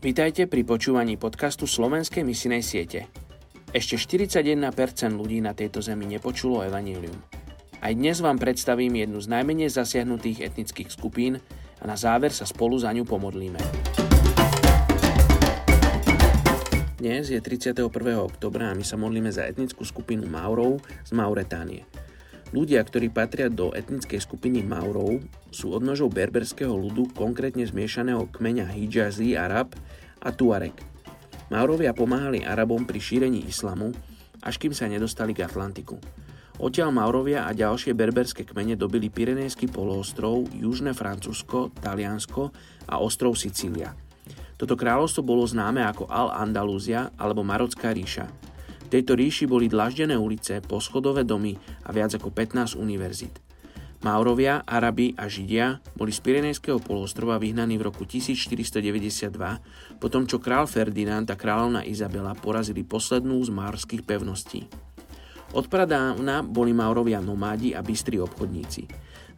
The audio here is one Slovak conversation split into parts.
Vítajte pri počúvaní podcastu Slovenskej misinej siete. Ešte 41% ľudí na tejto zemi nepočulo evanílium. Aj dnes vám predstavím jednu z najmenej zasiahnutých etnických skupín a na záver sa spolu za ňu pomodlíme. Dnes je 31. oktobra a my sa modlíme za etnickú skupinu Maurov z Mauretánie. Ľudia, ktorí patria do etnickej skupiny Maurov, sú odnožou berberského ľudu, konkrétne zmiešaného kmeňa Hijazi, Arab a Tuareg. Maurovia pomáhali Arabom pri šírení islamu, až kým sa nedostali k Atlantiku. Odtiaľ Maurovia a ďalšie berberské kmene dobili Pirenejský poloostrov, južné Francúzsko, Taliansko a ostrov Sicília. Toto kráľovstvo bolo známe ako Al-Andalúzia alebo Marocká ríša – tejto ríši boli dlaždené ulice, poschodové domy a viac ako 15 univerzít. Maurovia, Arabi a Židia boli z Pirenejského poloostrova vyhnaní v roku 1492, potom čo král Ferdinand a kráľovna Izabela porazili poslednú z maurských pevností. Od pradávna boli Maurovia nomádi a bystrí obchodníci.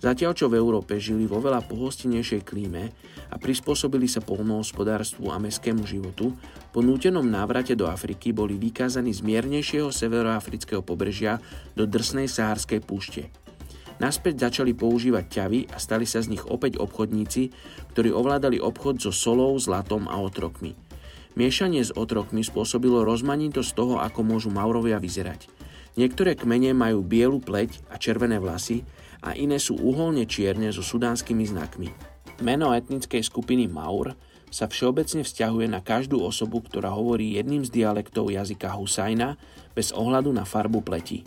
Zatiaľ čo v Európe žili vo veľa pohostinejšej klíme a prispôsobili sa polnohospodárstvu a mestskému životu, po nútenom návrate do Afriky boli vykázaní z miernejšieho severoafrického pobrežia do drsnej sahárskej púšte. Naspäť začali používať ťavy a stali sa z nich opäť obchodníci, ktorí ovládali obchod so solou, zlatom a otrokmi. Miešanie s otrokmi spôsobilo rozmanitosť toho, ako môžu Maurovia vyzerať. Niektoré kmene majú bielu pleť a červené vlasy, a iné sú uholne čierne so sudánskymi znakmi. Meno etnickej skupiny Maur sa všeobecne vzťahuje na každú osobu, ktorá hovorí jedným z dialektov jazyka Husajna bez ohľadu na farbu pleti.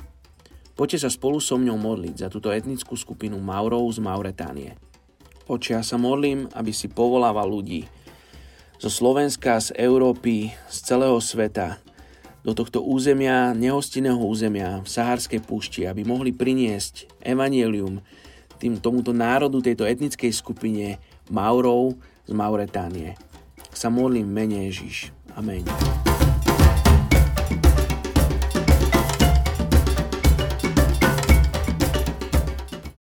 Poďte sa spolu so mňou modliť za túto etnickú skupinu Maurov z Mauretánie. Oče, ja sa modlím, aby si povolával ľudí zo Slovenska, z Európy, z celého sveta, do tohto územia, nehostinného územia v Sahárskej púšti, aby mohli priniesť evanielium tým, tomuto národu, tejto etnickej skupine Maurov z Mauretánie. Sa modlím mene Ježiš. Amen.